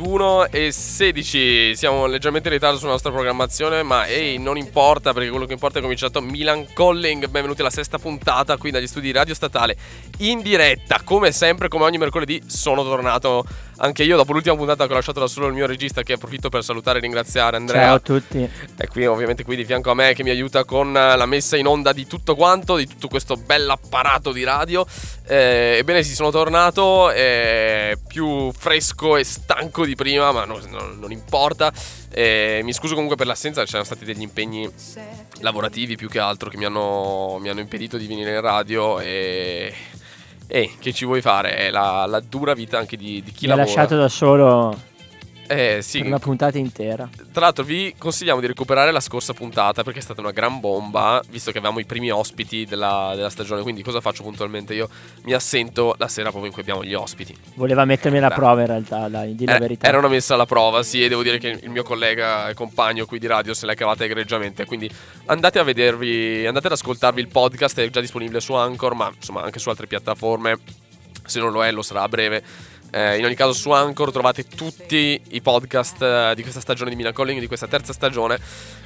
...21 e 16... ...siamo leggermente in ritardo sulla nostra programmazione... ...ma ehi, non importa perché quello che importa è cominciato Milan Calling... ...benvenuti alla sesta puntata qui dagli studi di Radio Statale... ...in diretta, come sempre, come ogni mercoledì... ...sono tornato anche io dopo l'ultima puntata che ho lasciato da solo il mio regista... ...che approfitto per salutare e ringraziare Andrea... Ciao a tutti. è qui ovviamente qui di fianco a me che mi aiuta con eh, la messa in onda di tutto quanto, di tutto questo bell'apparato di radio. Eh, ebbene sì, sono tornato eh, più fresco e stanco di prima, ma no- no- non importa. Eh, mi scuso comunque per l'assenza, c'erano stati degli impegni lavorativi più che altro che mi hanno, mi hanno impedito di venire in radio e... E che ci vuoi fare? È la, la dura vita anche di, di chi Mi ha lavora. lasciato da solo Eh sì, per una puntata intera. tra l'altro vi consigliamo di recuperare la scorsa puntata perché è stata una gran bomba, visto che avevamo i primi ospiti della, della stagione, quindi cosa faccio puntualmente? Io mi assento la sera proprio in cui abbiamo gli ospiti. Voleva mettermi alla prova in realtà, dai, di la Eh, verità. Era una messa alla prova, sì, e devo dire che il mio collega e compagno qui di radio se l'è cavata egregiamente, quindi andate a vedervi, andate ad ascoltarvi il podcast, è già disponibile su Anchor, ma insomma anche su altre piattaforme, se non lo è lo sarà a breve. Eh, in ogni caso su Anchor trovate tutti i podcast eh, di questa stagione di Mina Calling, di questa terza stagione.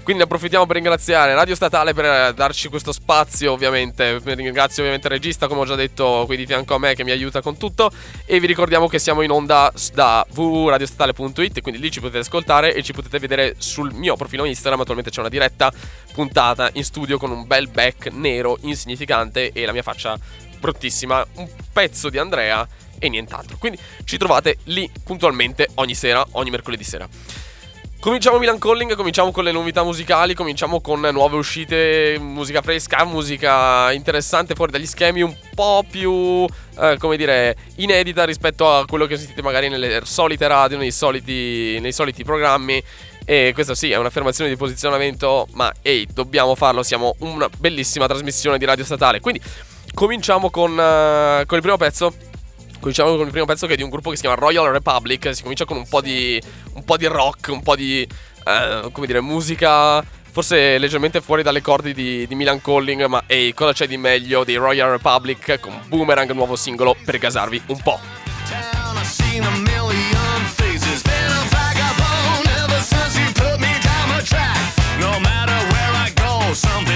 Quindi ne approfittiamo per ringraziare Radio Statale per eh, darci questo spazio ovviamente. Ringrazio ovviamente il regista come ho già detto qui di fianco a me che mi aiuta con tutto. E vi ricordiamo che siamo in onda da www.radiostatale.it quindi lì ci potete ascoltare e ci potete vedere sul mio profilo Instagram. Attualmente c'è una diretta puntata in studio con un bel back nero insignificante e la mia faccia bruttissima. Un pezzo di Andrea e nient'altro. Quindi ci trovate lì puntualmente ogni sera, ogni mercoledì sera. Cominciamo Milan Calling, cominciamo con le novità musicali, cominciamo con nuove uscite, musica fresca, musica interessante fuori dagli schemi, un po' più, eh, come dire, inedita rispetto a quello che sentite magari nelle solite radio, nei soliti, nei soliti programmi. E questo sì, è un'affermazione di posizionamento, ma ehi, dobbiamo farlo, siamo una bellissima trasmissione di radio statale. Quindi cominciamo con, eh, con il primo pezzo. Cominciamo con il primo pezzo che è di un gruppo che si chiama Royal Republic. Si comincia con un po' di, un po' di rock, un po' di, eh, come dire, musica forse leggermente fuori dalle corde di, di Milan Calling. Ma ehi, cosa c'è di meglio dei Royal Republic con Boomerang, nuovo singolo, per gasarvi un po'. town,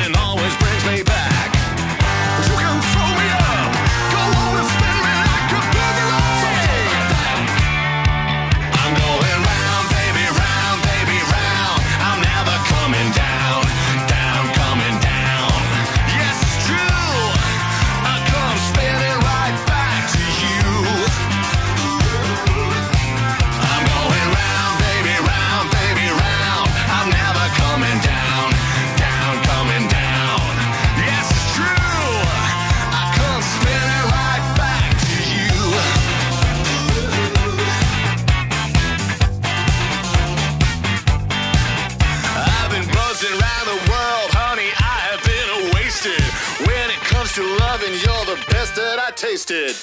tasted.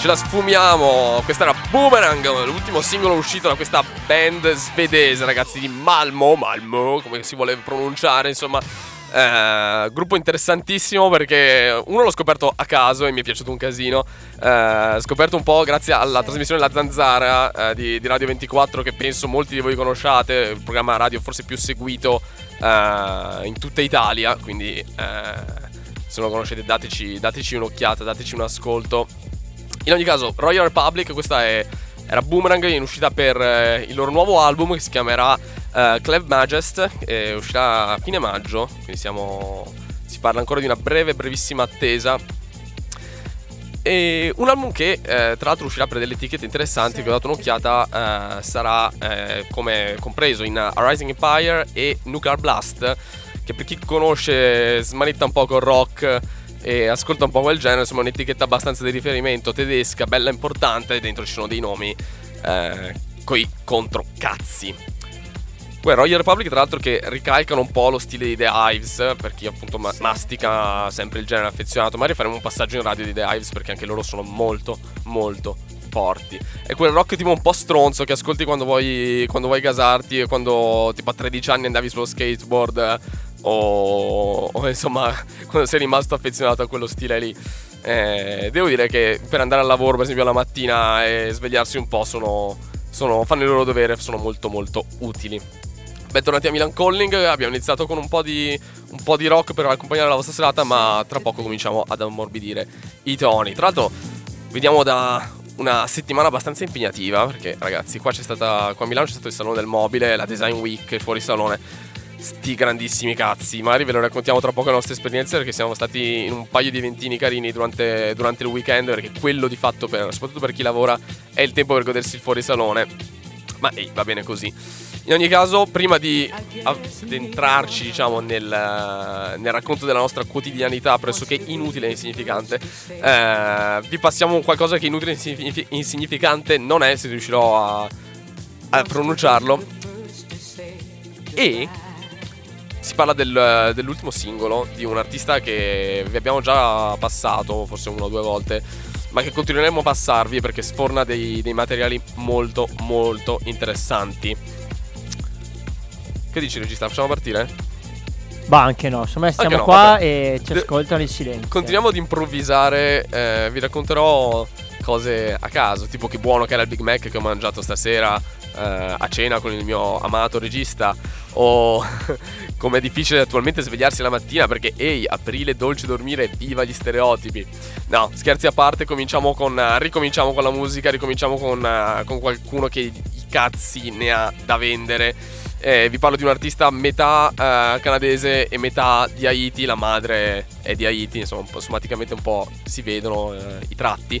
Ce la sfumiamo. Questa era Boomerang, l'ultimo singolo uscito da questa band svedese, ragazzi di Malmo, Malmo, come si vuole pronunciare, insomma. Eh, gruppo interessantissimo perché uno l'ho scoperto a caso e mi è piaciuto un casino. Eh, scoperto un po' grazie alla trasmissione La Zanzara eh, di, di Radio 24 che penso molti di voi conosciate, il programma radio forse più seguito eh, in tutta Italia. Quindi eh, se non lo conoscete dateci, dateci un'occhiata, dateci un ascolto. In ogni caso, Royal Republic, questa è, era Boomerang in uscita per eh, il loro nuovo album che si chiamerà eh, Clev Majest, e uscirà a fine maggio, quindi siamo, si parla ancora di una breve, brevissima attesa. E un album che eh, tra l'altro uscirà per delle etichette interessanti, che ho dato un'occhiata, eh, sarà eh, come compreso in A Rising Empire e Nuclear Blast, che per chi conosce smanetta un po' col rock e ascolta un po' quel genere, insomma un'etichetta abbastanza di riferimento tedesca, bella importante, e dentro ci sono dei nomi eh, coi controcazzi. Poi Royal Republic tra l'altro che ricalcano un po' lo stile di The Hives, per chi appunto ma- mastica sempre il genere affezionato, magari faremo un passaggio in radio di The Hives perché anche loro sono molto molto forti. È quel rock tipo un po' stronzo che ascolti quando vuoi, quando vuoi gasarti e quando tipo a 13 anni andavi sullo skateboard o, o insomma quando sei rimasto affezionato a quello stile lì. Eh, devo dire che per andare al lavoro, per esempio, la mattina e svegliarsi un po' sono, sono, fanno il loro dovere, sono molto molto utili. Bentornati a Milan Calling, abbiamo iniziato con un po' di, un po' di rock per accompagnare la vostra serata, ma tra poco cominciamo ad ammorbidire i toni. Tra l'altro, vediamo da una settimana abbastanza impegnativa, perché ragazzi, qua stata, qua a Milano c'è stato il Salone del Mobile, la Design Week, il fuori salone. Sti grandissimi cazzi, magari ve lo raccontiamo tra poco le nostre esperienze perché siamo stati in un paio di eventini carini durante, durante il weekend perché quello di fatto, per, soprattutto per chi lavora, è il tempo per godersi il fuori salone. Ma ehi, va bene così. In ogni caso, prima di addentrarci, diciamo, nel, nel racconto della nostra quotidianità pressoché inutile e insignificante, eh, vi passiamo qualcosa che inutile e insignifi- insignificante non è, se riuscirò a, a pronunciarlo. E si parla del- dell'ultimo singolo di un artista che vi abbiamo già passato, forse una o due volte, ma che continueremo a passarvi perché sforna dei, dei materiali molto molto interessanti. Che dici regista? Facciamo partire? Bah, anche no. Me stiamo no, qua vabbè. e ci ascoltano in silenzio. Continuiamo ad improvvisare, eh, vi racconterò cose a caso, tipo che buono che era il Big Mac che ho mangiato stasera eh, a cena con il mio amato regista, o come è difficile attualmente svegliarsi la mattina perché, ehi, aprile, dolce dormire, viva gli stereotipi. No, scherzi a parte, cominciamo con, eh, ricominciamo con la musica, ricominciamo con, eh, con qualcuno che i cazzi ne ha da vendere. Eh, vi parlo di un artista metà eh, canadese e metà di Haiti, la madre è di Haiti, insomma, somaticamente un po' si vedono eh, i tratti.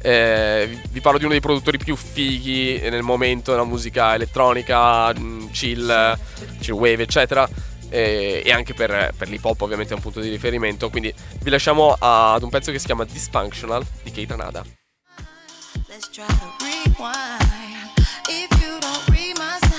Eh, vi- parlo di uno dei produttori più fighi nel momento della musica elettronica, mh, chill, chill wave, eccetera. Eh, e anche per, per l'hip hop, ovviamente, è un punto di riferimento. Quindi vi lasciamo ad un pezzo che si chiama Dysfunctional di Kate Ranada. Let's try to rewind. If you don't read my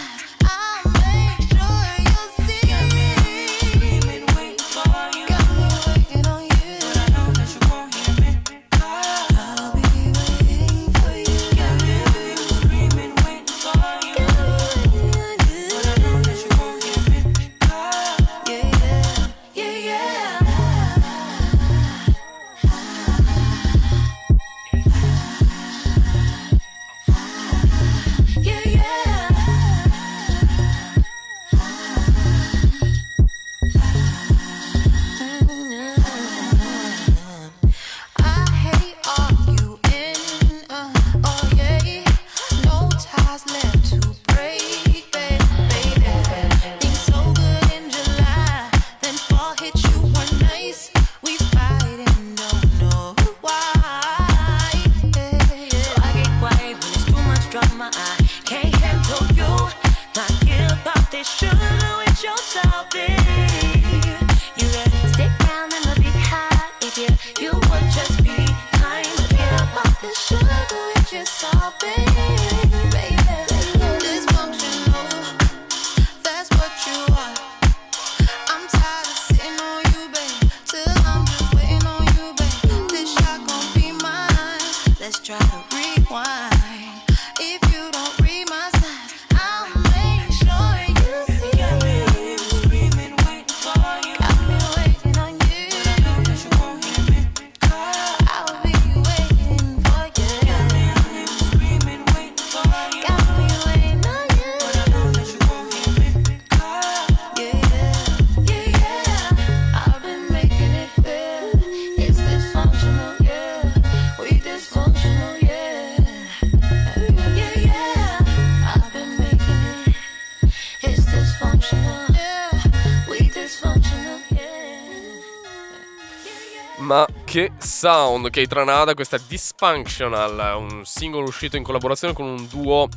che sound, Kate Ranada, questa è Dysfunctional, un singolo uscito in collaborazione con un duo,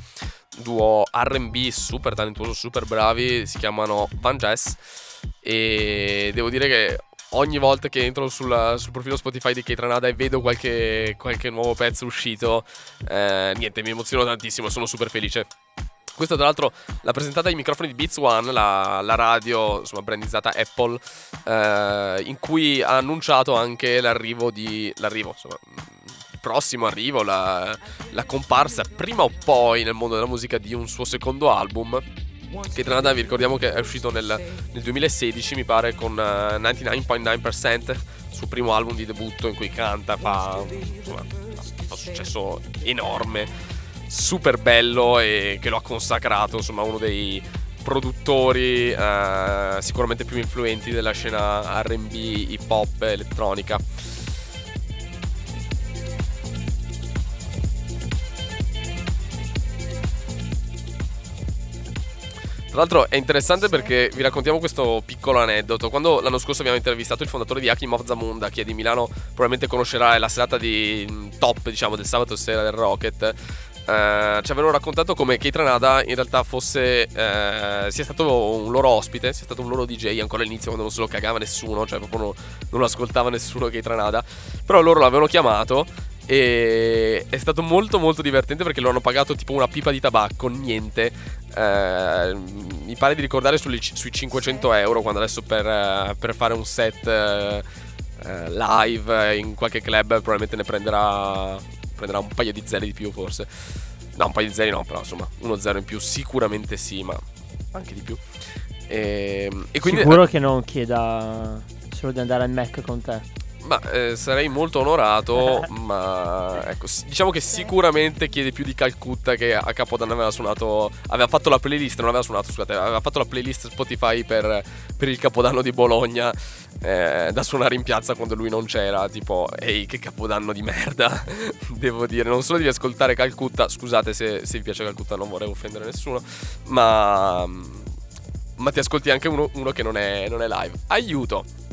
duo R&B super talentuoso, super bravi, si chiamano Van Jess e devo dire che ogni volta che entro sulla- sul profilo Spotify di Kate Ranada e vedo qualche, qualche nuovo pezzo uscito, eh, niente, mi emoziono tantissimo, sono super felice. Questa tra l'altro l'ha presentata ai microfoni di Beats One, la, la radio insomma brandizzata Apple, eh, in cui ha annunciato anche l'arrivo di... l'arrivo, insomma, il prossimo arrivo, la, la comparsa prima o poi nel mondo della musica di un suo secondo album. Che tra l'altro vi ricordiamo che è uscito nel, nel 2016, mi pare, con eh, 99.9%, suo primo album di debutto in cui canta, fa, insomma, fa successo enorme super bello e che lo ha consacrato, insomma, uno dei produttori eh, sicuramente più influenti della scena RB, hip hop, elettronica. Tra l'altro è interessante perché vi raccontiamo questo piccolo aneddoto. Quando l'anno scorso abbiamo intervistato il fondatore di Aki Zamunda, chi è di Milano probabilmente conoscerà, la serata di mh, top, diciamo, del sabato sera del Rocket. Eh, ci avevano raccontato come Kate Ranada in realtà fosse eh, sia stato un loro ospite, sia stato un loro DJ ancora all'inizio quando non se lo cagava nessuno, cioè proprio non, non lo ascoltava nessuno Kate Ranada. Però loro l'avevano chiamato e è stato molto molto divertente perché lo hanno pagato tipo una pipa di tabacco, niente. Eh, mi pare di ricordare sugli- sui 500 euro quando adesso per, eh, per fare un set eh, eh, live in qualche club probabilmente ne prenderà, prenderà un paio di zeri di più forse. No, un paio di zeri no, però insomma, uno zero in più sicuramente sì, ma anche di più. E, e quindi Sicuro che non chieda solo di andare al Mac con te. Ma eh, sarei molto onorato, ma ecco, diciamo che sicuramente chiede più di Calcutta che a Capodanno aveva suonato, aveva fatto la playlist, non aveva suonato, scusate, aveva fatto la playlist Spotify per, per il Capodanno di Bologna eh, da suonare in piazza quando lui non c'era, tipo, ehi che Capodanno di merda, devo dire, non solo devi ascoltare Calcutta, scusate se, se vi piace Calcutta, non vorrei offendere nessuno, ma, ma ti ascolti anche uno, uno che non è, non è live. Aiuto!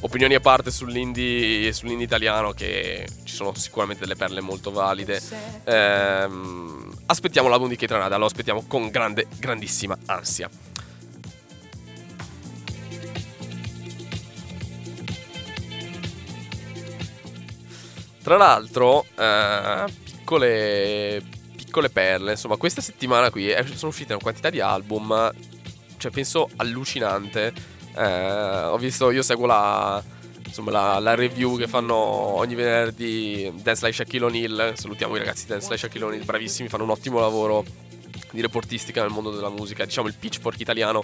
Opinioni a parte sull'indie, sull'indie italiano, che ci sono sicuramente delle perle molto valide. Ehm, aspettiamo l'album di Ketranada, lo aspettiamo con grande, grandissima ansia. Tra l'altro, eh, piccole, piccole perle, insomma, questa settimana qui sono uscite una quantità di album, cioè penso allucinante. Eh, ho visto, io seguo la, insomma, la, la review che fanno ogni venerdì Dance Like Shaquille O'Neal. Salutiamo i ragazzi di Dance Like Shaquille O'Neal, bravissimi, fanno un ottimo lavoro di reportistica nel mondo della musica, diciamo il pitchfork italiano.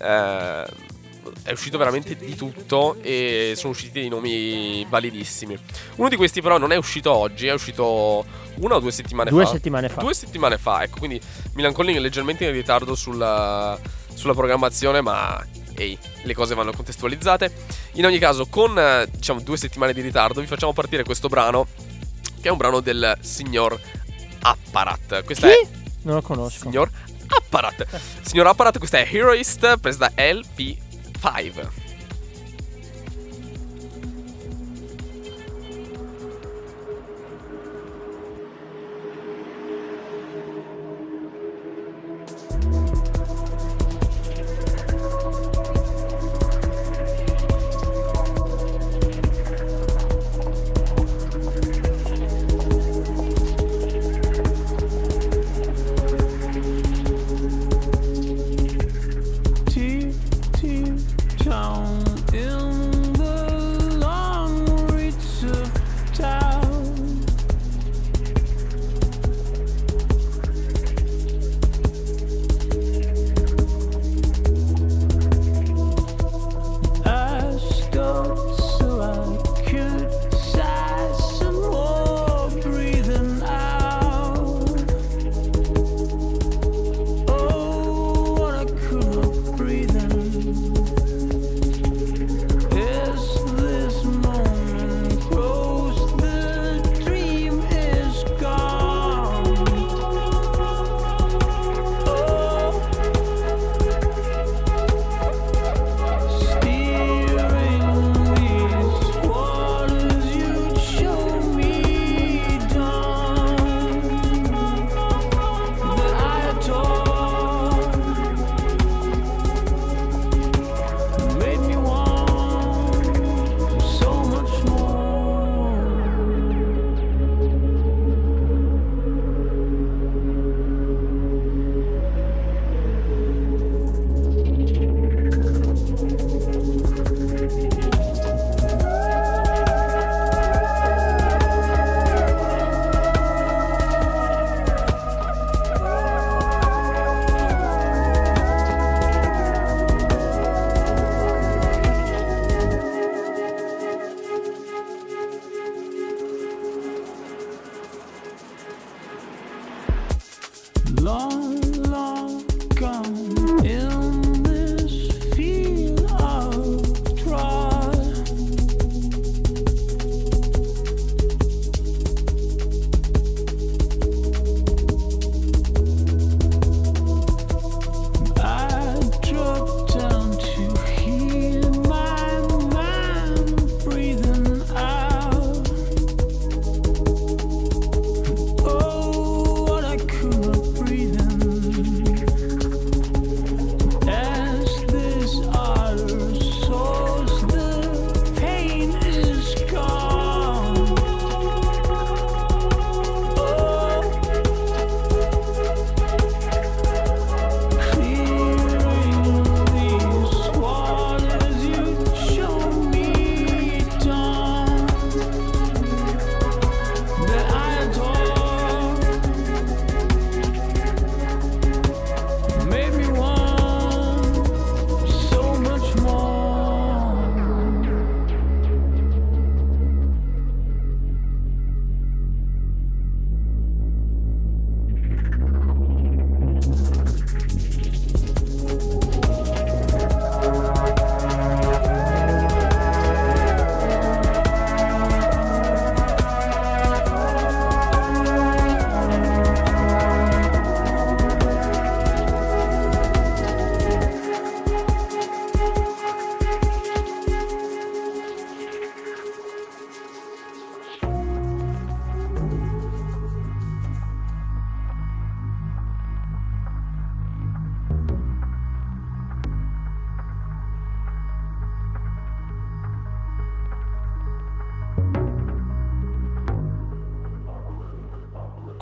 Eh, è uscito veramente di tutto e sono usciti dei nomi validissimi. Uno di questi però non è uscito oggi, è uscito una o due settimane Due fa. settimane fa. Due settimane fa, ecco, quindi Milan Calling è leggermente in ritardo sulla, sulla programmazione, ma ehi, le cose vanno contestualizzate. In ogni caso, con eh, diciamo due settimane di ritardo, vi facciamo partire questo brano, che è un brano del signor Apparat. Questa Chi? è Non lo conosco. Signor Apparat. Signor Apparat, questa è Heroist, presa da LP5.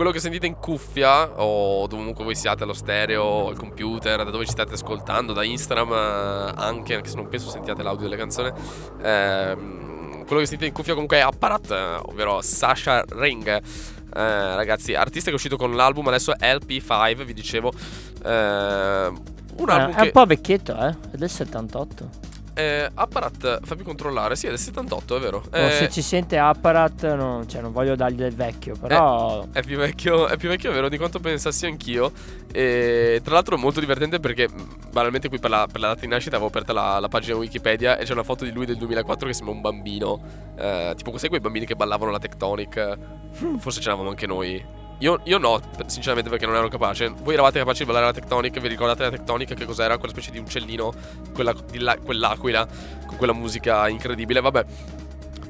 Quello che sentite in cuffia o dovunque voi siate allo stereo, al computer, da dove ci state ascoltando, da Instagram eh, anche, anche se non penso sentiate l'audio delle canzoni. ehm, quello che sentite in cuffia comunque è Apparat, eh, ovvero Sasha Ring. Eh, ragazzi, artista che è uscito con l'album adesso LP5, vi dicevo. Eh, un Eh, album è un che po' vecchietto, eh? È del 78. Eh, Apparat, fammi controllare, sì, è del 78, è vero. Eh, se ci sente Apparat, no, cioè non voglio dargli del vecchio, però... È più vecchio, è più vecchio, vero, di quanto pensassi anch'io. E tra l'altro è molto divertente perché, mh, banalmente, qui per la, per la data di nascita avevo aperta la, la pagina Wikipedia e c'è una foto di lui del 2004 che sembra un bambino. Eh, tipo, sai quei bambini che ballavano la Tectonic? Forse ce l'avevamo anche noi. Io, io no, sinceramente, perché non ero capace. Voi eravate capaci di ballare la Tectonic? Vi ricordate la Tectonic? Che cos'era? Quella specie di uccellino, quella, di la- quell'aquila, con quella musica incredibile. Vabbè,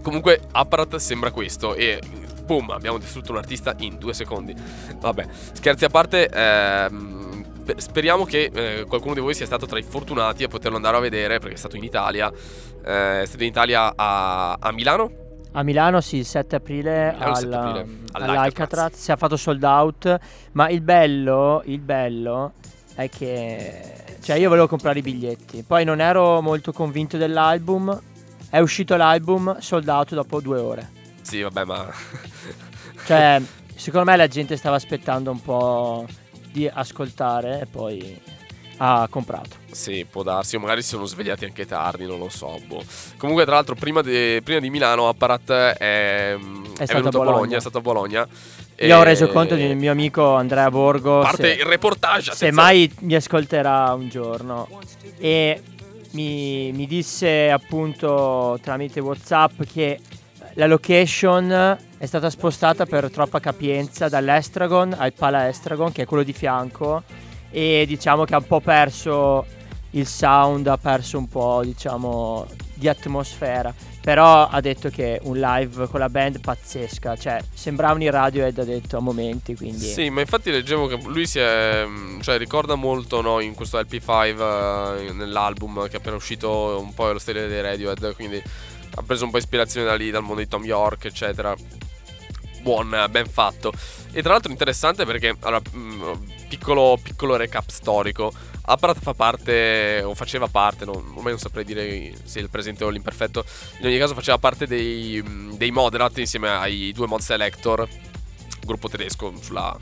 Comunque, Apparat sembra questo e boom, abbiamo distrutto un artista in due secondi. Vabbè, scherzi a parte, ehm, pe- speriamo che eh, qualcuno di voi sia stato tra i fortunati a poterlo andare a vedere perché è stato in Italia. Eh, è stato in Italia a, a Milano. A Milano sì, il 7 aprile, Milano, il 7 al- aprile, all'Alcatraz. all'Alcatraz si è fatto sold out, ma il bello, il bello è che cioè io volevo comprare i biglietti, poi non ero molto convinto dell'album, è uscito l'album sold out dopo due ore. Sì, vabbè, ma Cioè, secondo me la gente stava aspettando un po' di ascoltare e poi ha comprato. Sì, può darsi, o magari si sono svegliati anche tardi, non lo so. boh. Comunque, tra l'altro, prima, di- prima di Milano, Apparat è, è, stato venuto a Bologna. Bologna, è stato a Bologna. Io ho reso conto di un mio amico Andrea Borgo. Parte se- il reportage. se mai mi ascolterà un giorno e mi, mi disse appunto tramite whatsapp che la location è stata spostata per troppa capienza dall'Estragon al Pala Estragon che è quello di fianco e diciamo che ha un po' perso il sound ha perso un po' diciamo di atmosfera però ha detto che un live con la band pazzesca cioè sembravano i Radiohead ha detto a momenti quindi Sì, ma infatti leggevo che lui si è. mm, cioè, ricorda molto no, in questo LP5 eh, nell'album che è appena uscito un po' lo stile dei Radiohead. Quindi ha preso un po' ispirazione da lì, dal mondo di Tom York, eccetera. Buon, eh, ben fatto. E tra l'altro interessante perché, allora, mm, piccolo, piccolo recap storico. Apparat fa parte, o faceva parte, non, ormai non saprei dire se il presente o l'imperfetto. In ogni caso, faceva parte dei, mm, dei Moderat insieme ai due Mod Selector, gruppo tedesco sulla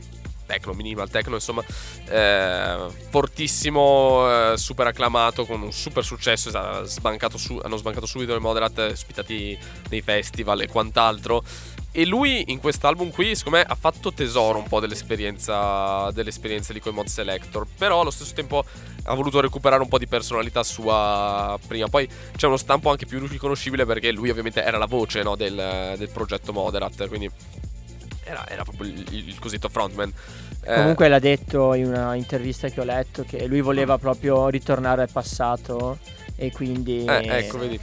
techno, minimal techno, insomma, eh, fortissimo, eh, super acclamato, con un super successo, sbancato su- hanno sbancato subito le Moderat, ospitati nei festival e quant'altro. E lui in quest'album qui, secondo me, ha fatto tesoro un po' dell'esperienza, dell'esperienza lì con i Mod Selector, però allo stesso tempo ha voluto recuperare un po' di personalità sua prima. Poi c'è uno stampo anche più riconoscibile perché lui ovviamente era la voce no, del, del progetto Moderat, quindi era, era proprio il, il cosiddetto frontman. Eh, Comunque l'ha detto in una intervista che ho letto che lui voleva proprio ritornare al passato e quindi eh, ecco, vedi.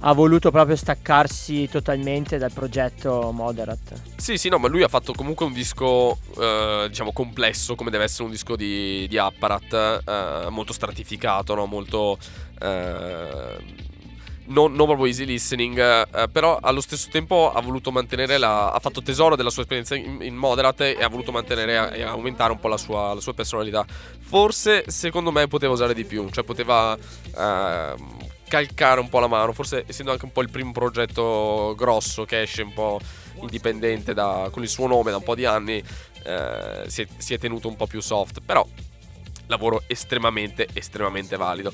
ha voluto proprio staccarsi totalmente dal progetto Moderat. Sì, sì, no, ma lui ha fatto comunque un disco, eh, diciamo, complesso, come deve essere un disco di, di Apparat, eh, molto stratificato, no? Molto... eh, non, non proprio easy listening, eh, però allo stesso tempo ha voluto mantenere la... ha fatto tesoro della sua esperienza in, in Moderat e ha voluto mantenere e aumentare un po' la sua, la sua personalità. Forse, secondo me, poteva usare di più, cioè poteva... ehm, calcare un po' la mano, forse essendo anche un po' il primo progetto grosso che esce un po' indipendente da- con il suo nome da un po' di anni, eh, si, è, si è tenuto un po' più soft, però lavoro estremamente, estremamente valido.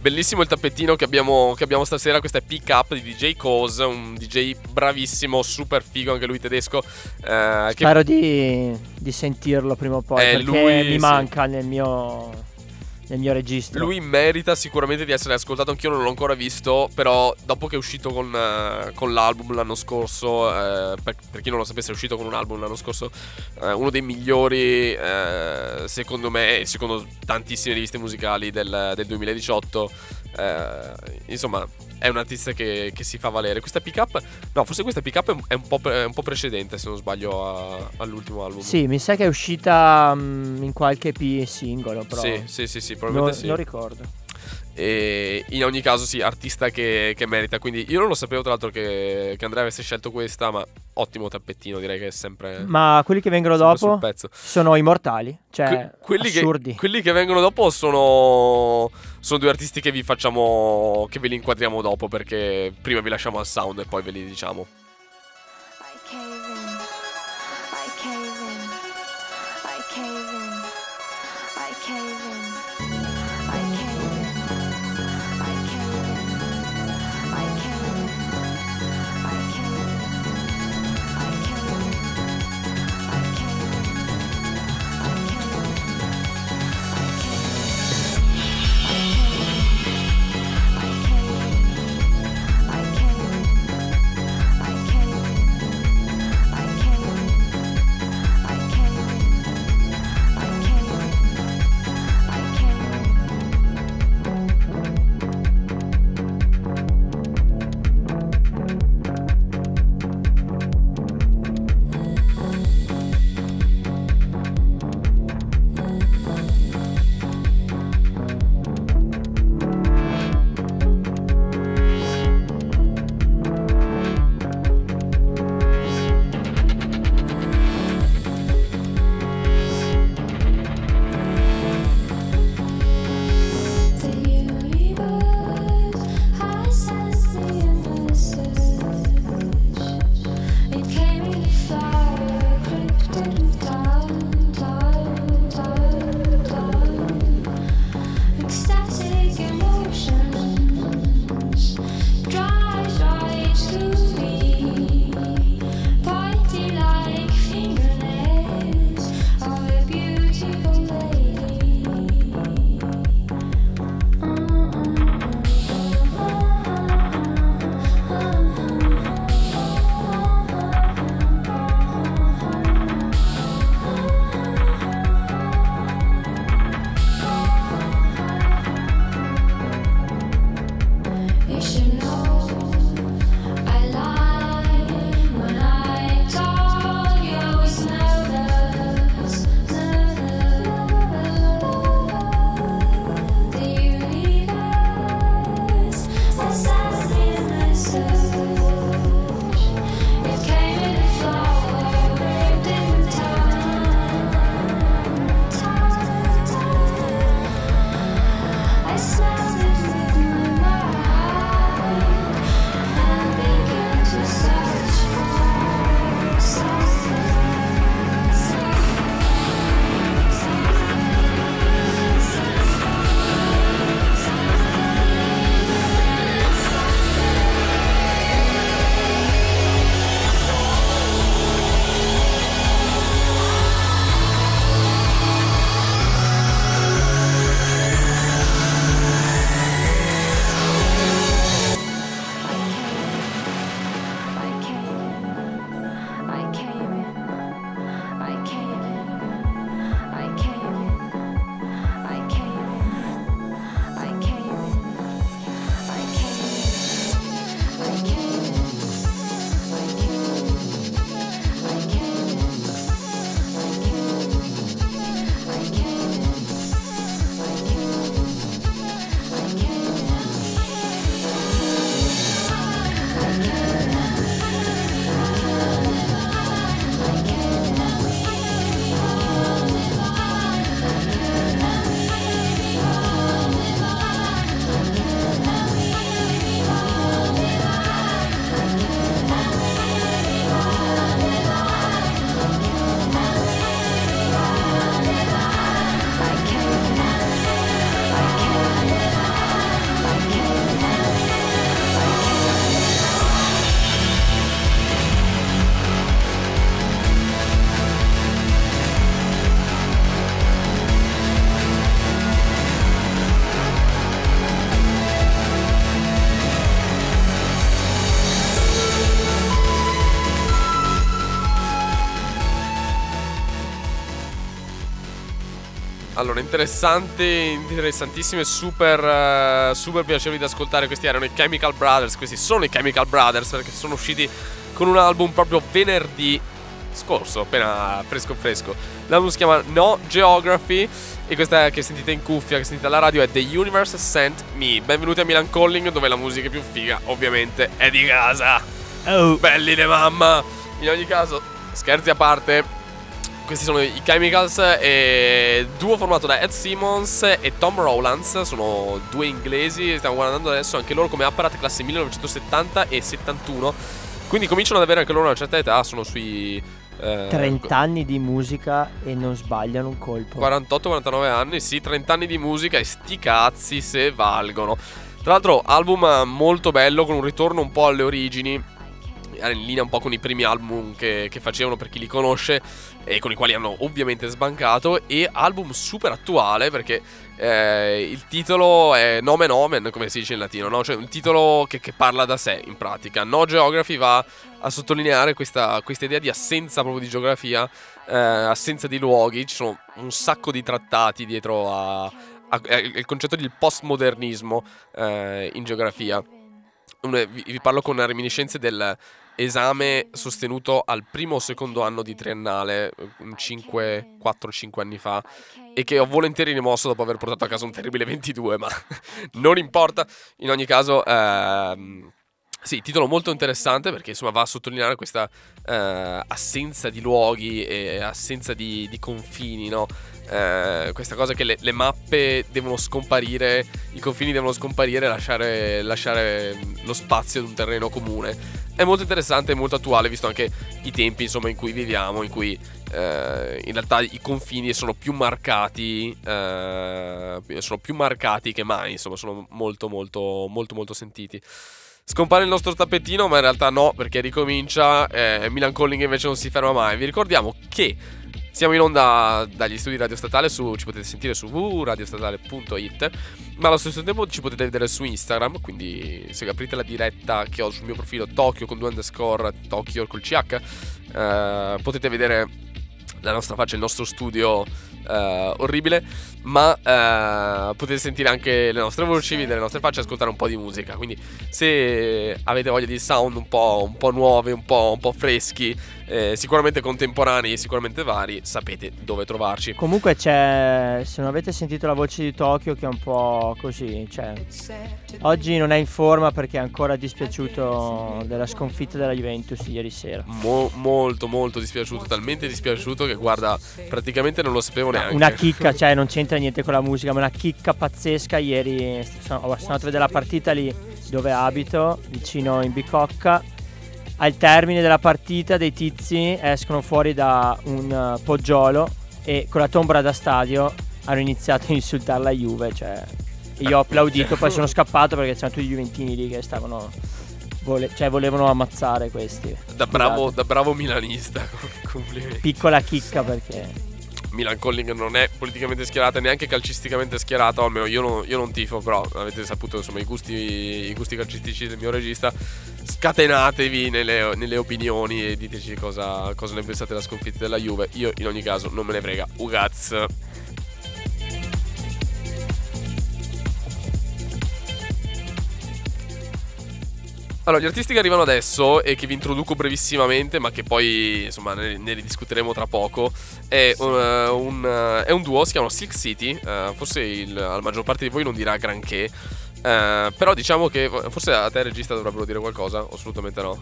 Bellissimo il tappetino che abbiamo, che abbiamo stasera, questa è Pick Up di DJ Cause, un DJ bravissimo, super figo anche lui tedesco. eh, che Spero di, di sentirlo prima o poi Eh, perché lui, mi sì. manca nel mio, nel mio registro. Lui merita sicuramente di essere ascoltato, anch'io non l'ho ancora visto, però dopo che è uscito con, eh, con l'album l'anno scorso, eh, per, per chi non lo sapesse è uscito con un album l'anno scorso, eh, uno dei migliori eh, secondo me e secondo tantissime riviste musicali del, del 2018, eh, insomma è un artista che, che si fa valere. Questa pick up, no forse questa pick up è un po', pre- è un po' precedente se non sbaglio a- all'ultimo album. Sì, mi sa che è uscita mm, in qualche EP singolo, però sì, sì, sì, sì, probabilmente sì. non ricordo. E in ogni caso, sì, artista che, che merita. Quindi io non lo sapevo, tra l'altro, che, che Andrea avesse scelto questa, ma ottimo tappettino, direi che è sempre. Ma quelli che vengono dopo sono immortali, cioè Que- quelli, assurdi. che, quelli che vengono dopo sono, sono due artisti che vi facciamo. che ve li inquadriamo dopo perché prima vi lasciamo al sound e poi ve li diciamo. Allora, interessante, interessantissime, super, eh, super piacevoli da ascoltare. Questi erano i Chemical Brothers. Questi sono i Chemical Brothers perché sono usciti con un album proprio venerdì scorso, appena fresco fresco. L'album si chiama No Geography E questa che sentite in cuffia, che sentite alla radio è The Universe Sent Me. Benvenuti a Milan Calling, dove la musica più figa, ovviamente, è di casa. Oh. Belli de mamma. In ogni caso, scherzi a parte, questi sono i Chemicals, e duo formato da Ed Simmons e Tom Rowlands, sono due inglesi, stiamo guardando adesso anche loro come apparat classe 1970 e 71, quindi cominciano ad avere anche loro una certa età, sono sui... eh, 30 anni di musica e non sbagliano un colpo. 48-49 anni, sì, 30 anni di musica e sti cazzi se valgono. Tra l'altro, album molto bello, con un ritorno un po' alle origini, era in linea un po' con i primi album che, che facevano per chi li conosce e con i quali hanno ovviamente sbancato e album super attuale perché eh, il titolo è Nomen Omen come si dice in latino, no? cioè un titolo che, che parla da sé in pratica. No Geography va a sottolineare questa, questa idea di assenza proprio di geografia, eh, assenza di luoghi, ci sono un sacco di trattati dietro a, il concetto del postmodernismo eh, in geografia. Vi, vi parlo con reminiscenze del esame sostenuto al primo o secondo anno di triennale, 5, 4-5 anni fa, e che ho volentieri rimosso dopo aver portato a casa un terribile 22, ma non importa. In ogni caso, ehm, sì, titolo molto interessante perché insomma va a sottolineare questa eh, assenza di luoghi e assenza di, di confini, no? Eh, questa cosa che le, le mappe devono scomparire, i confini devono scomparire e lasciare, lasciare lo spazio ad un terreno comune. È molto interessante e molto attuale, visto anche i tempi insomma, in cui viviamo, in cui eh, in realtà i confini sono più marcati, eh, sono più marcati che mai, insomma, sono molto molto molto molto sentiti. Scompare il nostro tappetino, ma in realtà no, perché ricomincia. Eh, Milan Calling invece non si ferma mai. Vi ricordiamo che siamo in onda dagli studi Radio Statale, su, ci potete sentire su www.radiostatale.it, ma allo stesso tempo ci potete vedere su Instagram, quindi se aprite la diretta che ho sul mio profilo Tokyo con due underscore, Tokyo col CH, eh, potete vedere la nostra faccia, il nostro studio eh, orribile, ma eh, potete sentire anche le nostre voci, vedere le nostre facce, ascoltare un po' di musica. Quindi se avete voglia di sound un po', un po' nuovi, un po', un po' freschi, eh, sicuramente contemporanei e sicuramente vari, sapete dove trovarci. Comunque c'è, se non avete sentito la voce di Tokyo che è un po' così, cioè oggi non è in forma perché è ancora dispiaciuto della sconfitta della Juventus ieri sera. Mo- molto molto dispiaciuto, talmente dispiaciuto che guarda, praticamente non lo sapevo neanche. Una chicca, cioè non c'entra niente con la musica, ma una chicca pazzesca. Ieri sono, sono andato a vedere la partita lì dove abito, vicino in Bicocca. Al termine della partita dei tizi escono fuori da un eh, poggiolo e con la tombola da stadio hanno iniziato a insultare la Juve. Cioè, io ho applaudito, poi sono scappato perché c'erano tutti i Juventini lì che stavano... vole- cioè volevano ammazzare questi. Da bravo, da bravo milanista, complimenti. Piccola chicca perché... Milan Calling non è politicamente schierata, neanche calcisticamente schierata, o almeno io non, io non tifo, però avete saputo insomma i gusti, i gusti calcistici del mio regista. Scatenatevi nelle, nelle opinioni e diteci cosa, cosa ne pensate della sconfitta della Juve. Io in ogni caso non me ne frega. Ugaz. Allora, gli artisti che arrivano adesso e che vi introduco brevissimamente, ma che poi insomma ne, ne ridiscuteremo tra poco, è un, eh, un, eh, è un duo, si chiamano Silk City. eh, forse il- la maggior parte di voi non dirà granché, eh, però diciamo che forse a te regista dovrebbero dire qualcosa, assolutamente no.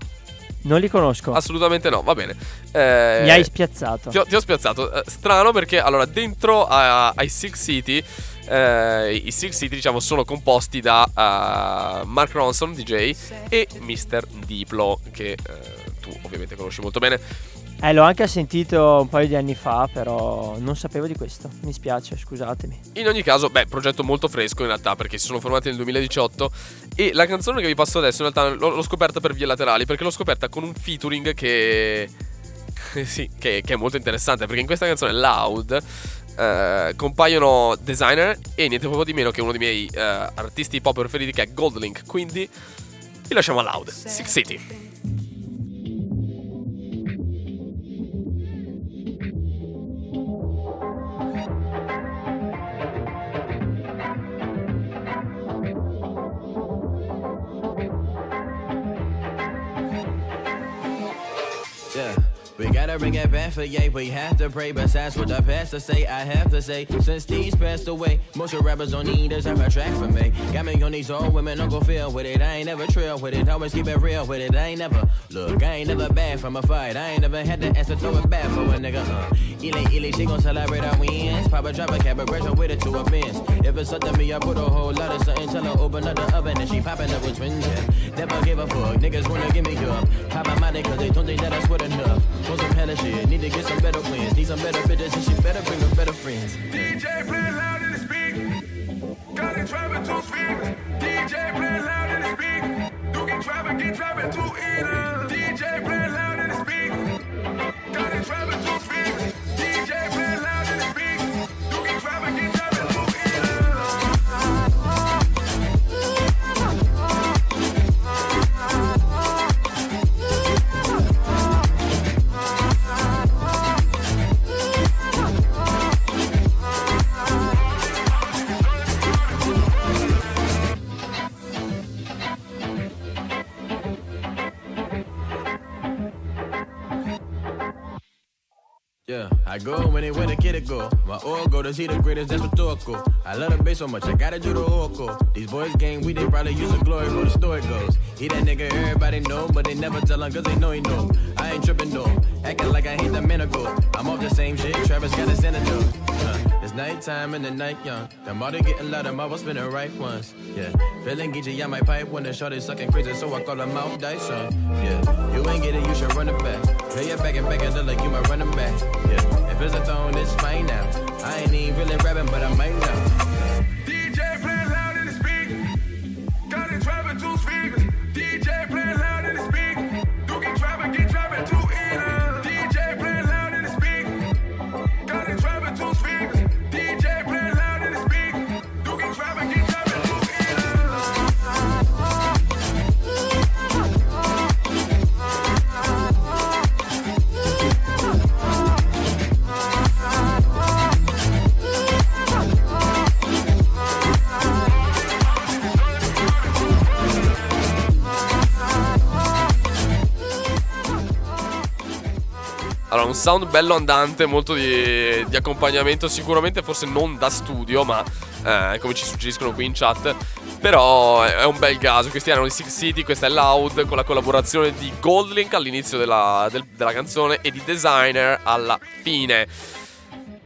Non li conosco. Assolutamente no, va bene. Eh, Mi hai spiazzato. ti ho, ti ho spiazzato. Eh, strano perché allora dentro ai Six City, eh, i Six City diciamo sono composti da eh, Mark Ronson, DJ, e Mr. Diplo, che eh, tu ovviamente conosci molto bene. Eh, l'ho anche sentito un paio di anni fa, però non sapevo di questo. Mi spiace, scusatemi. In ogni caso, beh, progetto molto fresco in realtà perché si sono formati nel 2018 e la canzone che vi passo adesso in realtà l'ho, l'ho scoperta per vie laterali perché l'ho scoperta con un featuring che... sì, che, che è molto interessante perché in questa canzone Loud eh, compaiono Designer e niente poco di meno che uno dei miei eh, artisti pop preferiti che è Goldlink, quindi vi lasciamo a Loud, Six City. Gotta bring it back for yeah, we have to pray. Besides what the pastor say, I have to say. Since these passed away, most of rappers don't need us have a track for me. Got me on these old women, go feel with it. I ain't never trail with it, always keep it real with it. I ain't never look, I ain't never bad from a fight. I ain't never had to ask to throw it back for a nigga. Uh, Ely, Ely, she gon' celebrate our wins. Papa drop a cab, pressure with it to a Benz. If it's up to me, I put a whole lot of something. Tell her open up the oven and she popping up with twins. Yeah. Never give a fuck, niggas wanna give me up. Pop my money cause they don't think that I sweat enough. Want hella shit, need to get some better wins. Need some better bitches and she better bring us better friends. DJ play loud in the speak. Got it trapping two speakers. DJ play loud in the speak. You can trapping, get trapping two eaters. DJ play loud in the speak. Got it trapping two go when they where the kid it go. My old go to see the greatest, that's rhetorical. I love the bass so much, I gotta do the oracle. These boys game, we they probably use the glory where the story goes. He that nigga everybody know, but they never tell him cause they know he know. I ain't tripping though, acting like I hate the men ago. I'm off the same shit, Travis got a senator. Uh, it's nighttime and the night young. The mother getting louder, mother spin the right once. Yeah, feeling geeky, I my pipe when the shot is sucking crazy, so I call them out Dyson. Yeah, you ain't get it, you should run it back. Play it back and back look like you my running back. Yeah, a throne, it's fine now. I ain't even really rapping, but I might now. Sound bello andante, molto di, di accompagnamento, sicuramente forse non da studio, ma eh, come ci suggeriscono qui in chat. Però è un bel caso. Questi erano i Six City, questa è Loud con la collaborazione di Goldlink all'inizio della, del- della canzone e di Designer alla fine.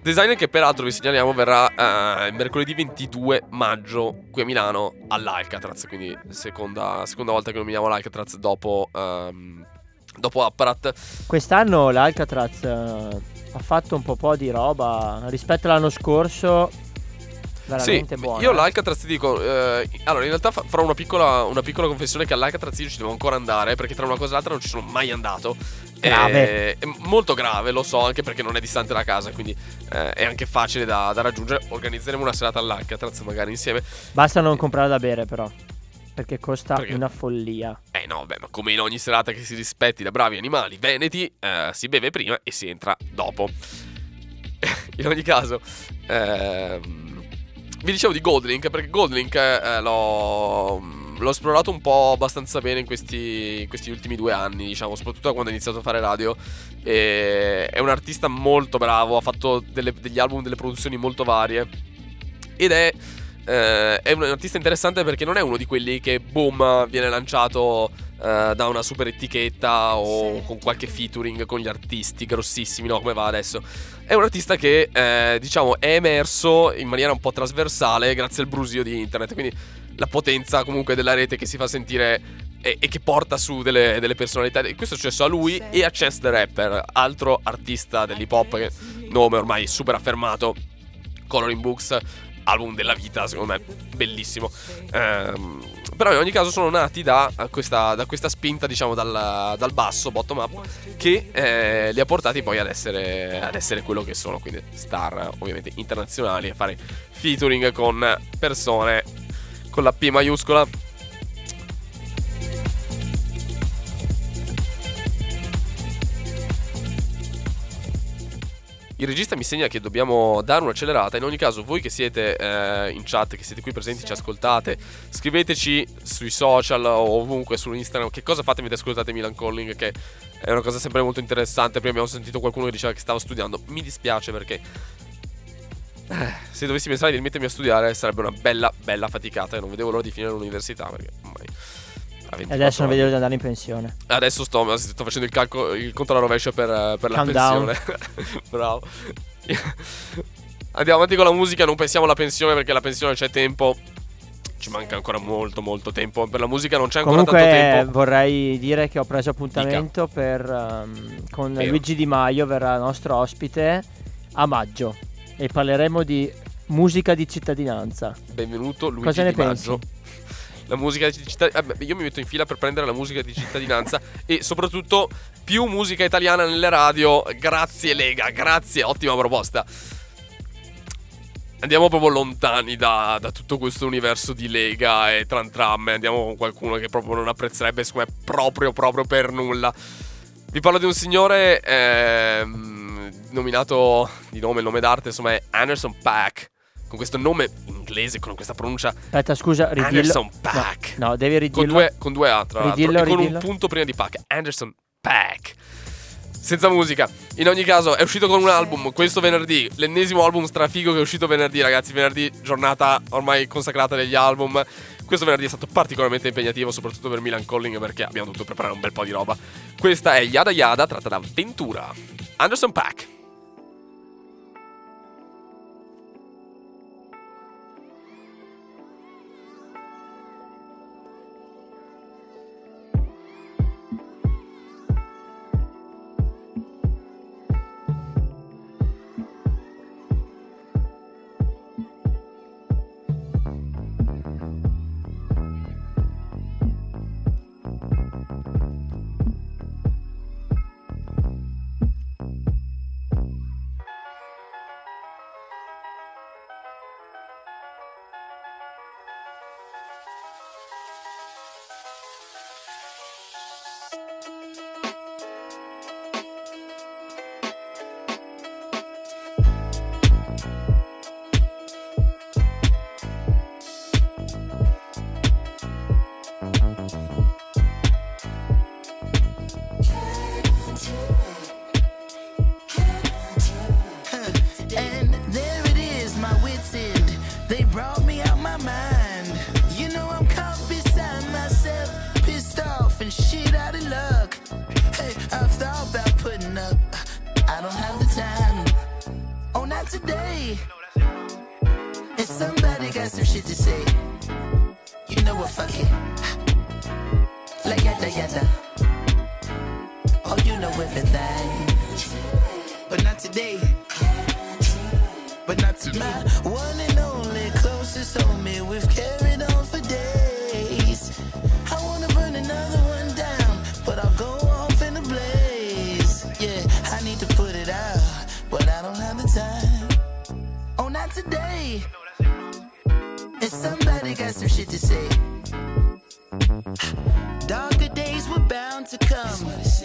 Designer che peraltro vi segnaliamo verrà eh, mercoledì 22 maggio qui a Milano all'Alcatraz, quindi seconda, seconda volta che nominiamo l'Alcatraz dopo, ehm, dopo Apparat. Quest'anno l'Alcatraz eh, ha fatto un po' po' di roba rispetto all'anno scorso. Veramente sì, buono. io eh. l'Alcatraz ti dico, eh, allora in realtà fa- farò una piccola, una piccola confessione che all'Alcatraz io ci devo ancora andare perché tra una cosa e l'altra non ci sono mai andato. Grave. Eh, È, molto grave, lo so, anche perché non è distante da casa, quindi eh, è anche facile da, da raggiungere. Organizzeremo una serata all'Alcatraz magari insieme. Basta non comprare da bere, però. Perché costa Perché? una follia. Eh no, beh, ma come in ogni serata che si rispetti da bravi animali veneti, eh, si beve prima e si entra dopo. in ogni caso, ehm, vi dicevo di Goldlink, perché Goldlink eh, l'ho, l'ho esplorato un po' abbastanza bene in questi, in questi ultimi due anni, diciamo, soprattutto quando ho iniziato a fare radio. E è un artista molto bravo, ha fatto delle- degli album, delle produzioni molto varie. Ed è eh, è un artista interessante perché non è uno di quelli che boom viene lanciato eh, da una super etichetta o con qualche featuring con gli artisti grossissimi, no, come va adesso. È un artista che eh, diciamo è emerso in maniera un po' trasversale grazie al brusio di internet, quindi la potenza comunque della rete che si fa sentire e, e che porta su delle, delle personalità. Questo è successo a lui e a Chess the Rapper, altro artista dell'hip hop che nome ormai super affermato. Coloring Books, album della vita, secondo me, bellissimo. Ehm, però in ogni caso sono nati da questa, da questa spinta, diciamo, dal, dal basso, bottom up, che eh, li ha portati poi ad essere, ad essere quello che sono, quindi star ovviamente internazionali, a fare featuring con persone con la P maiuscola. Il regista mi segna che dobbiamo dare un'accelerata. In ogni caso, voi che siete eh, in chat, che siete qui presenti, ci ascoltate, scriveteci sui social o ovunque su Instagram che cosa fate mentre ascoltate Milan Calling, che è una cosa sempre molto interessante. Prima abbiamo sentito qualcuno che diceva che stava studiando. Mi dispiace perché eh, se dovessi pensare di mettermi a studiare sarebbe una bella, bella faticata e non vedevo l'ora di finire l'università perché ormai a 24 adesso non vedo di andare in pensione. Adesso sto, sto facendo il, calco, il conto alla rovescia per, per la pensione. Bravo. Andiamo avanti con la musica, non pensiamo alla pensione perché la pensione c'è tempo. Ci manca ancora molto molto tempo. Per la musica non c'è ancora tanto Comunque tempo. vorrei dire che ho preso appuntamento per, ehm, con Vero. Luigi Di Maio, verrà nostro ospite a maggio e parleremo di musica di cittadinanza. Benvenuto Luigi Cosa ne Di Maggio. La musica di cittadinanza. io mi metto in fila per prendere la musica di cittadinanza e soprattutto più musica italiana nelle radio. Grazie Lega, grazie, ottima proposta. Andiamo proprio lontani da, da tutto questo universo di Lega e Tran Tram. e Andiamo con qualcuno che proprio non apprezzerebbe, secondo me, proprio, proprio per nulla. Vi parlo di un signore ehm, nominato di nome, nome d'arte, insomma, è Anderson Paak. Con questo nome inglese, con questa pronuncia Aspetta, scusa, ridillo. Anderson No, Paak. No, devi Con ridirlo. due, con due A, tra l'altro. Ridillo, e con ridillo. un punto prima di Paak. Anderson Paak. Senza musica. In ogni caso, è uscito con un album questo venerdì. L'ennesimo album strafigo che è uscito venerdì, ragazzi. Venerdì, giornata ormai consacrata degli album. Questo venerdì è stato particolarmente impegnativo, soprattutto per Milan Calling, perché abbiamo dovuto preparare un bel po' di roba. Questa è Yada Yada, tratta da Ventura. Anderson Paak. Today. And somebody got some shit to say. Darker days were bound to come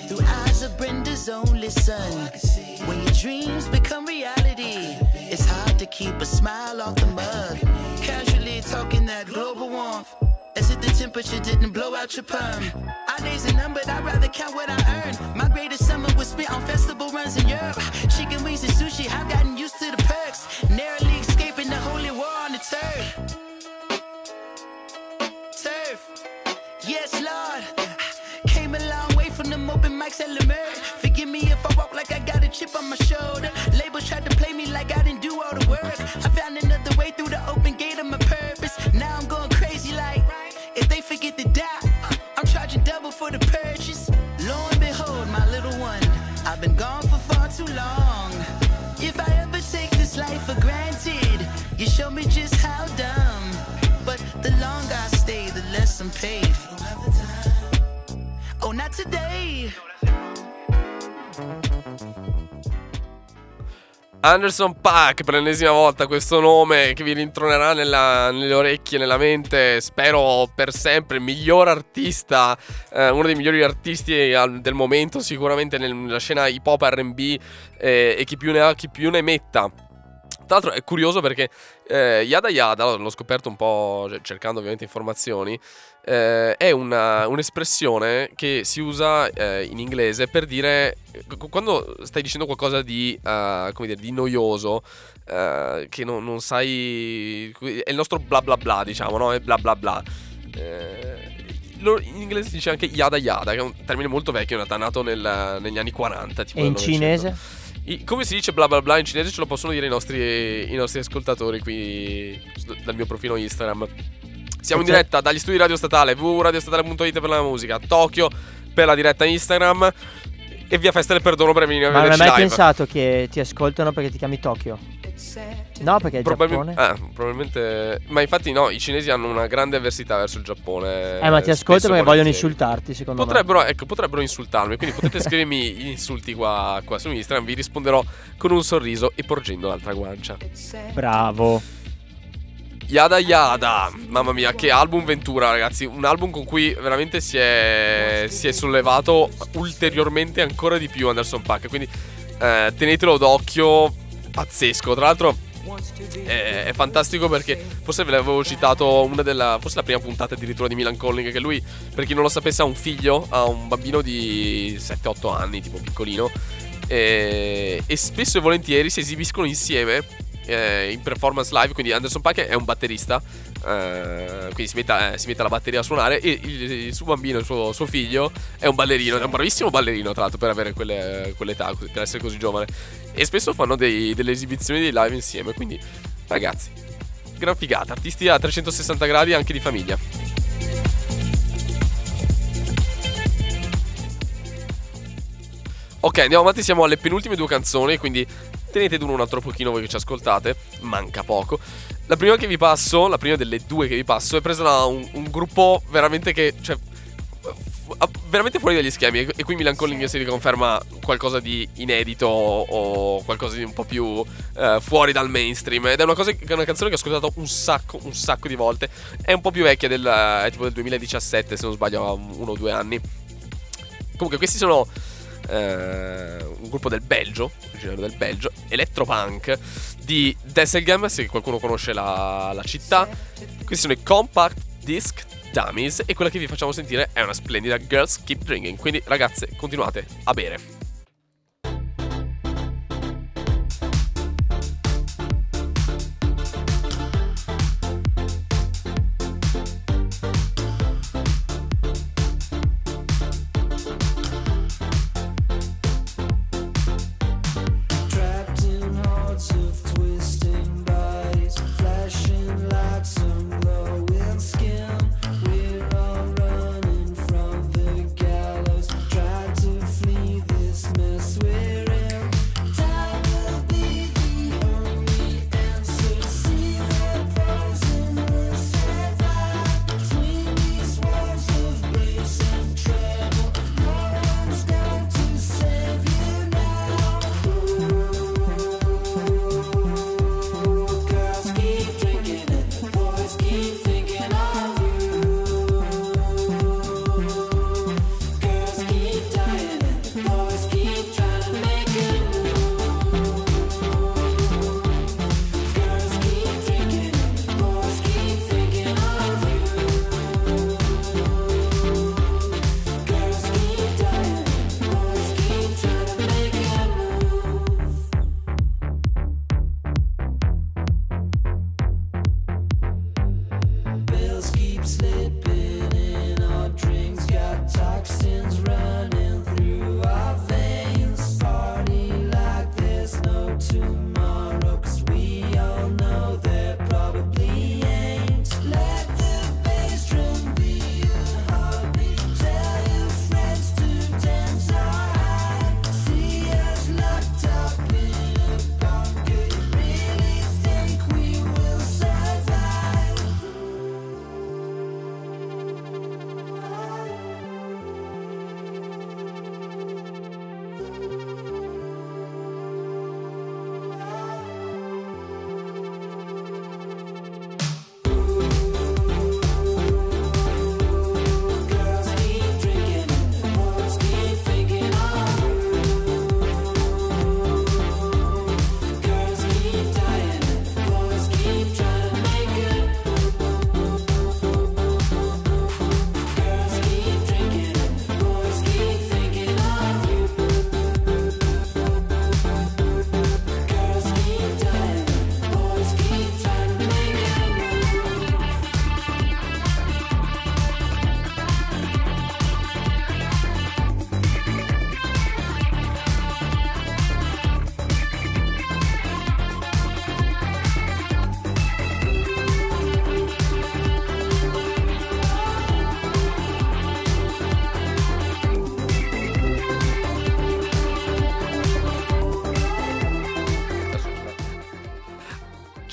through eyes of Brenda's only son. When your dreams become reality, it's hard to keep a smile off the mug. Casually talking that global warmth. As if the temperature didn't blow out your perm. Our days are numbered, I'd rather count what I earn. My greatest summer was spent on festival runs in Europe. Chicken wings and sushi, I've gotten used to the perks. Narrowly chip on my shoulder. Labels tried to play me like I didn't do all the work. I found another way through the open gate of my purpose. Now I'm going crazy like if they forget to die, uh, I'm charging double for the purchase. Lo and behold, my little one, I've been gone for far too long. If I ever take this life for granted, you show me just how dumb. But the longer I stay, the less I'm paid. Oh, not today. Anderson Paak per l'ennesima volta questo nome che vi rintronerà nella- nelle orecchie, nella mente, spero per sempre, miglior artista, eh, uno dei migliori artisti del momento sicuramente nel- nella scena hip hop R&B eh, e chi più ne ha chi più ne metta. Tra l'altro è curioso perché eh, Yada Yada, l'ho scoperto un po' cercando ovviamente informazioni, eh, è una- un'espressione che si usa eh, in inglese per dire qu- quando stai dicendo qualcosa di, eh, come dire, di noioso, eh, che non, non sai... è il nostro bla bla bla, diciamo, no? È bla bla bla. Eh, in inglese si dice anche yada yada, che è un termine molto vecchio, in realtà nato nel- negli anni 40. Tipo E in cinese? I- come si dice bla bla bla in cinese ce lo possono dire i nostri, i nostri ascoltatori qui dal mio profilo Instagram. Siamo in diretta dagli studi Radio Statale, www.radiostatale.it per la musica, Tokyo per la diretta Instagram e via Festa del Perdono per venire a Ma non hai mai live. pensato che ti ascoltano perché ti chiami Tokyo? No, perché è il Probabil- Giappone. eh, probabilmente. Ma infatti, no, i cinesi hanno una grande avversità verso il Giappone. Eh, ma ti ascoltano perché vogliono insultarti, secondo Potrebbero, ecco, potrebbero insultarmi, quindi potete scrivermi gli insulti qua, qua su Instagram, vi risponderò con un sorriso e porgendo l'altra guancia. me. Bravo. Yada Yada, mamma mia, che album Ventura, ragazzi. Un album con cui veramente si è, si è sollevato ulteriormente ancora di più Anderson Paak. Quindi eh, tenetelo d'occhio, pazzesco. Tra l'altro, è, è fantastico perché forse ve l'avevo citato una della. Forse la prima puntata addirittura di Milan Calling. Che lui, per chi non lo sapesse, ha un figlio, ha un bambino di 7-8 anni, tipo piccolino. E, e spesso e volentieri si esibiscono insieme eh, in performance live. Quindi Anderson Paak è un batterista. eh, quindi si mette, eh, si mette la batteria a suonare. E il, il suo bambino, il suo, suo figlio, è un ballerino. È un bravissimo ballerino, tra l'altro, per avere quelle- quell'età, per essere così giovane. E spesso fanno dei- delle esibizioni dei live insieme. Quindi, ragazzi, gran figata. Artisti a 360 gradi anche di famiglia. Ok, andiamo avanti, siamo alle penultime due canzoni, quindi tenete duro un altro pochino voi che ci ascoltate, manca poco. La prima che vi passo, la prima delle due che vi passo, è presa da un, un gruppo veramente che, cioè, veramente fuori dagli schemi. E, qui Milan Calling si riconferma qualcosa di inedito o qualcosa di un po' più eh, fuori dal mainstream. Ed è una, cosa, una canzone che ho ascoltato un sacco, un sacco di volte. È un po' più vecchia, del, è tipo del 2017, se non sbaglio, ha uno o due anni. Comunque, questi sono eh, un gruppo del Belgio, originario del Belgio, Electropunk di Desselgem, se qualcuno conosce la, la città. Questi sono i Compact Disc Dummies e quella che vi facciamo sentire è una splendida Girls Keep Drinking. Quindi ragazze, continuate a bere.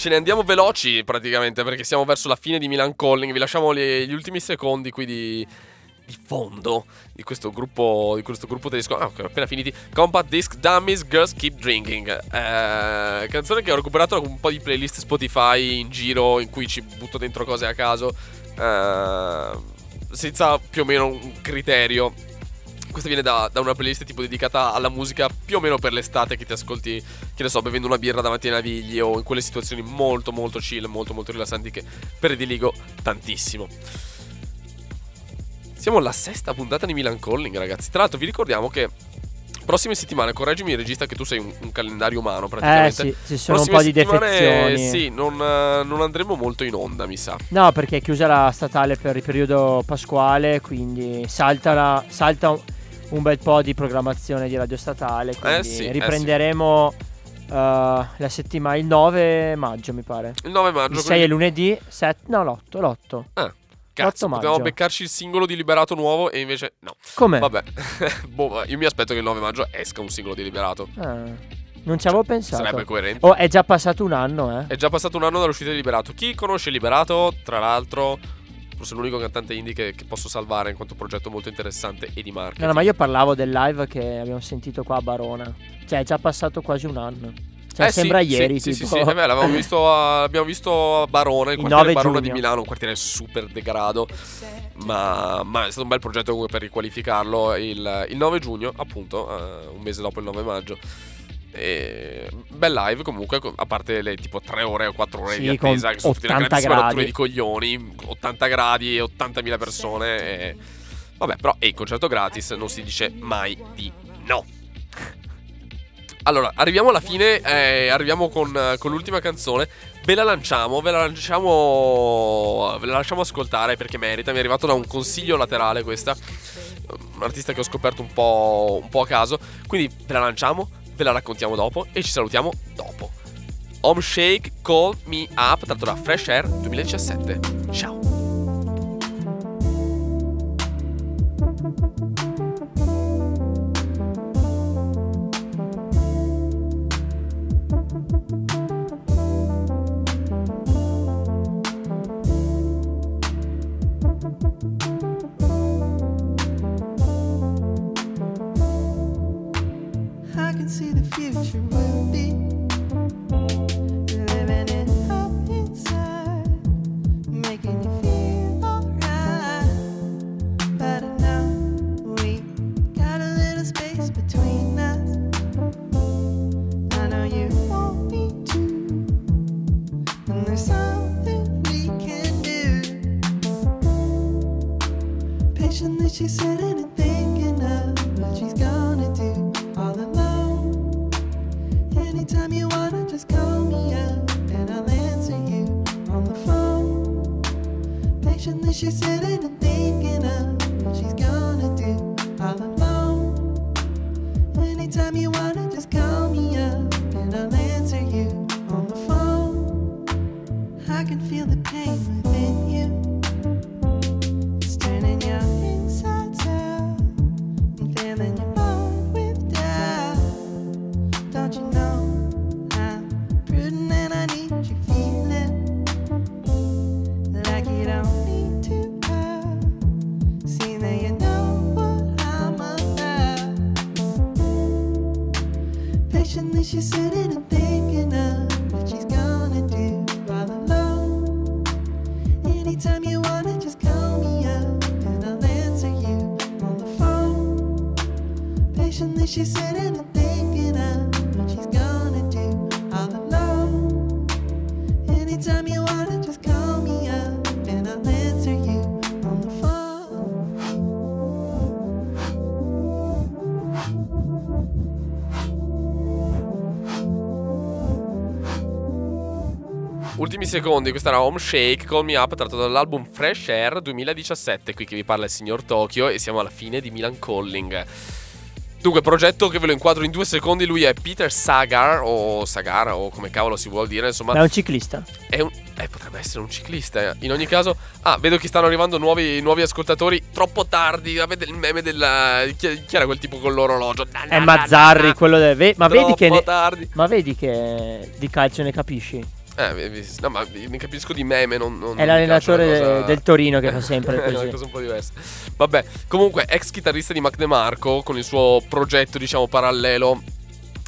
Ce ne andiamo veloci praticamente perché siamo verso la fine di Milan Calling. Vi lasciamo le- gli ultimi secondi qui di, di fondo di questo gruppo, di questo gruppo tedesco. Ah, ok, appena finiti. Compact Disc Dummies Girls Keep Drinking. Eh, canzone che ho recuperato da un po' di playlist Spotify in giro in cui ci butto dentro cose a caso. eh, senza più o meno un criterio. Questa viene da, da una playlist tipo dedicata alla musica più o meno per l'estate che ti ascolti, che ne so, bevendo una birra davanti ai navigli o in quelle situazioni molto molto chill, molto molto rilassanti che prediligo tantissimo. Siamo alla sesta puntata di Milan Calling, ragazzi. Tra l'altro vi ricordiamo che prossime settimane, correggimi regista che tu sei un, un calendario umano Eh praticamente. sì, ci sono un Prossime po' di defezioni. Sì, non, eh, non andremo molto in onda, mi sa. No, perché è chiusa la statale per il periodo pasquale, quindi salta, la- salta un, bel po' di programmazione di radio statale. Quindi sì, eh riprenderemo eh, la settimana il 9 maggio, mi pare. Il 9 maggio. Il 6 quindi- è lunedì, 7, no, l'8, l'8. Ah, cazzo, 8 potevamo maggio. beccarci il singolo di Liberato nuovo e invece no. Com'è? Vabbè, boh, io mi aspetto che il 9 maggio esca un singolo di Liberato. Ah, non ci avevo pensato. Sarebbe coerente. Oh, è già passato un anno, eh. È già passato un anno dall'uscita di Liberato. Chi conosce Liberato, tra l'altro, forse l'unico cantante indie che, che posso salvare in quanto progetto molto interessante e di marketing. No, no, ma io parlavo del live che abbiamo sentito qua a Barona. Cioè, è già passato quasi un anno. Cioè, Eh sembra sì, ieri. Sì, tipo. sì, sì. Eh beh, l'avevamo visto a, abbiamo visto a Barona, il Il quartiere 9 Barona giugno. di Milano, un quartiere super degrado. Ma, ma è stato un bel progetto comunque per riqualificarlo. Il, il 9 giugno, appunto, eh, un mese dopo il 9 maggio. E bel live comunque, co- a parte le tipo 3 ore o 4 ore Sì, di attesa, con che sono tutte una 80 grandissima rottura gradi. di coglioni, 80 gradi e 80.000 persone. E... Vabbè, però è il concerto gratis, non si dice mai di no. Allora, arriviamo alla fine, eh, arriviamo con, con l'ultima canzone. Ve la lanciamo, ve la lanciamo, ve la lasciamo ascoltare perché merita. Mi è arrivato da un consiglio laterale questa. Un artista che ho scoperto un po', un po' a caso. Quindi ve la lanciamo, ve la raccontiamo dopo e ci salutiamo dopo. Home Shake Call Me Up, tratto da Fresh Air 2017. Ciao. Don't you secondi, questa era Home Shake Call Me Up, tratto dall'album Fresh Air 2017. Qui che vi parla il signor Tokyo e siamo alla fine di Milan Calling. Dunque, progetto che ve lo inquadro in due secondi. Lui è Peter Sagar, o Sagar, o come cavolo si vuol dire. Insomma, Ma è un ciclista. è un- eh, potrebbe essere un ciclista. eh. In ogni caso, ah, vedo che stanno arrivando nuovi, nuovi ascoltatori. Troppo tardi. Avete il meme del. Chi, chi era quel tipo con l'orologio? Na, na, È na, Mazzarri, na. quello del. ve- ma vedi che. Troppo ne- tardi. ma vedi che di calcio ne capisci? Eh, no, ma ne capisco di meme, non, non È l'allenatore cosa- de- del Torino che fa sempre È una così. cosa un po' diversa. Vabbè, comunque, ex chitarrista di Mac DeMarco con il suo progetto, diciamo, parallelo.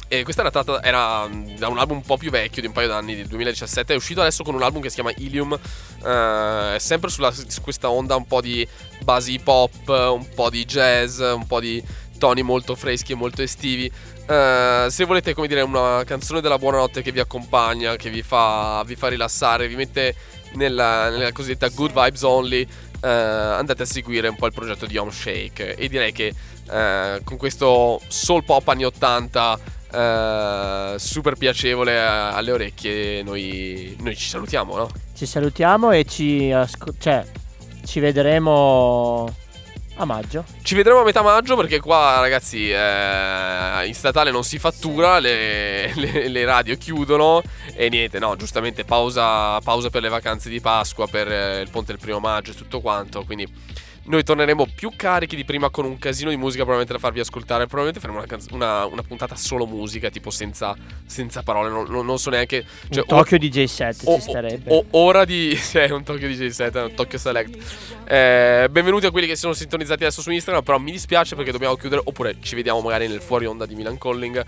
E questa era tratta era da un album un po' più vecchio, di un paio d'anni, del 2017. È uscito adesso con un album che si chiama Ilium. eh, sempre sulla, su questa onda un po' di basi hip hop, un po' di jazz, un po' di toni molto freschi e molto estivi. Eh, se volete, come dire, una canzone della buonanotte che vi accompagna, che vi fa, vi fa rilassare, vi mette nella, nella cosiddetta good vibes only, eh, andate a seguire un po' il progetto di Home Shake. E direi che eh, con questo soul pop anni 80 eh, super piacevole alle orecchie, noi, noi ci salutiamo, no? Ci salutiamo e ci, asco- cioè, ci vedremo a maggio. Ci vedremo a metà maggio perché qua ragazzi eh, in statale non si fattura, le, le- le radio chiudono e niente, no, giustamente pausa, pausa per le vacanze di Pasqua, per eh, il ponte del primo maggio e tutto quanto, quindi noi torneremo più carichi di prima con un casino di musica probabilmente da farvi ascoltare, probabilmente faremo una, canz- una- una puntata solo musica, tipo senza, senza parole, non, non- non so neanche... Cioè, un Tokyo DJ set o- ci starebbe. o- ora di. Cioè, un Tokyo DJ set, un Tokyo Select. Eh, benvenuti a quelli che si sono sintonizzati adesso su Instagram. Però mi dispiace perché dobbiamo chiudere. Oppure ci vediamo magari nel fuori onda di Milan Calling.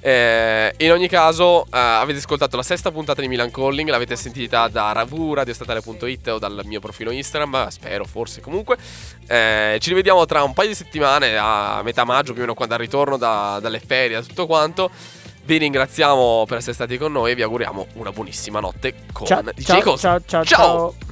Eh, in ogni caso, eh, avete ascoltato la sesta puntata di Milan Calling. L'avete sentita da ravradiostatale.it o dal mio profilo Instagram. Spero, forse comunque. Eh, ci rivediamo tra un paio di settimane, a metà maggio, più o meno quando al ritorno da- dalle ferie, da tutto quanto. Vi ringraziamo per essere stati con noi e vi auguriamo una buonissima notte con Ciao, DJ ciao, Coso. ciao, ciao, ciao. ciao.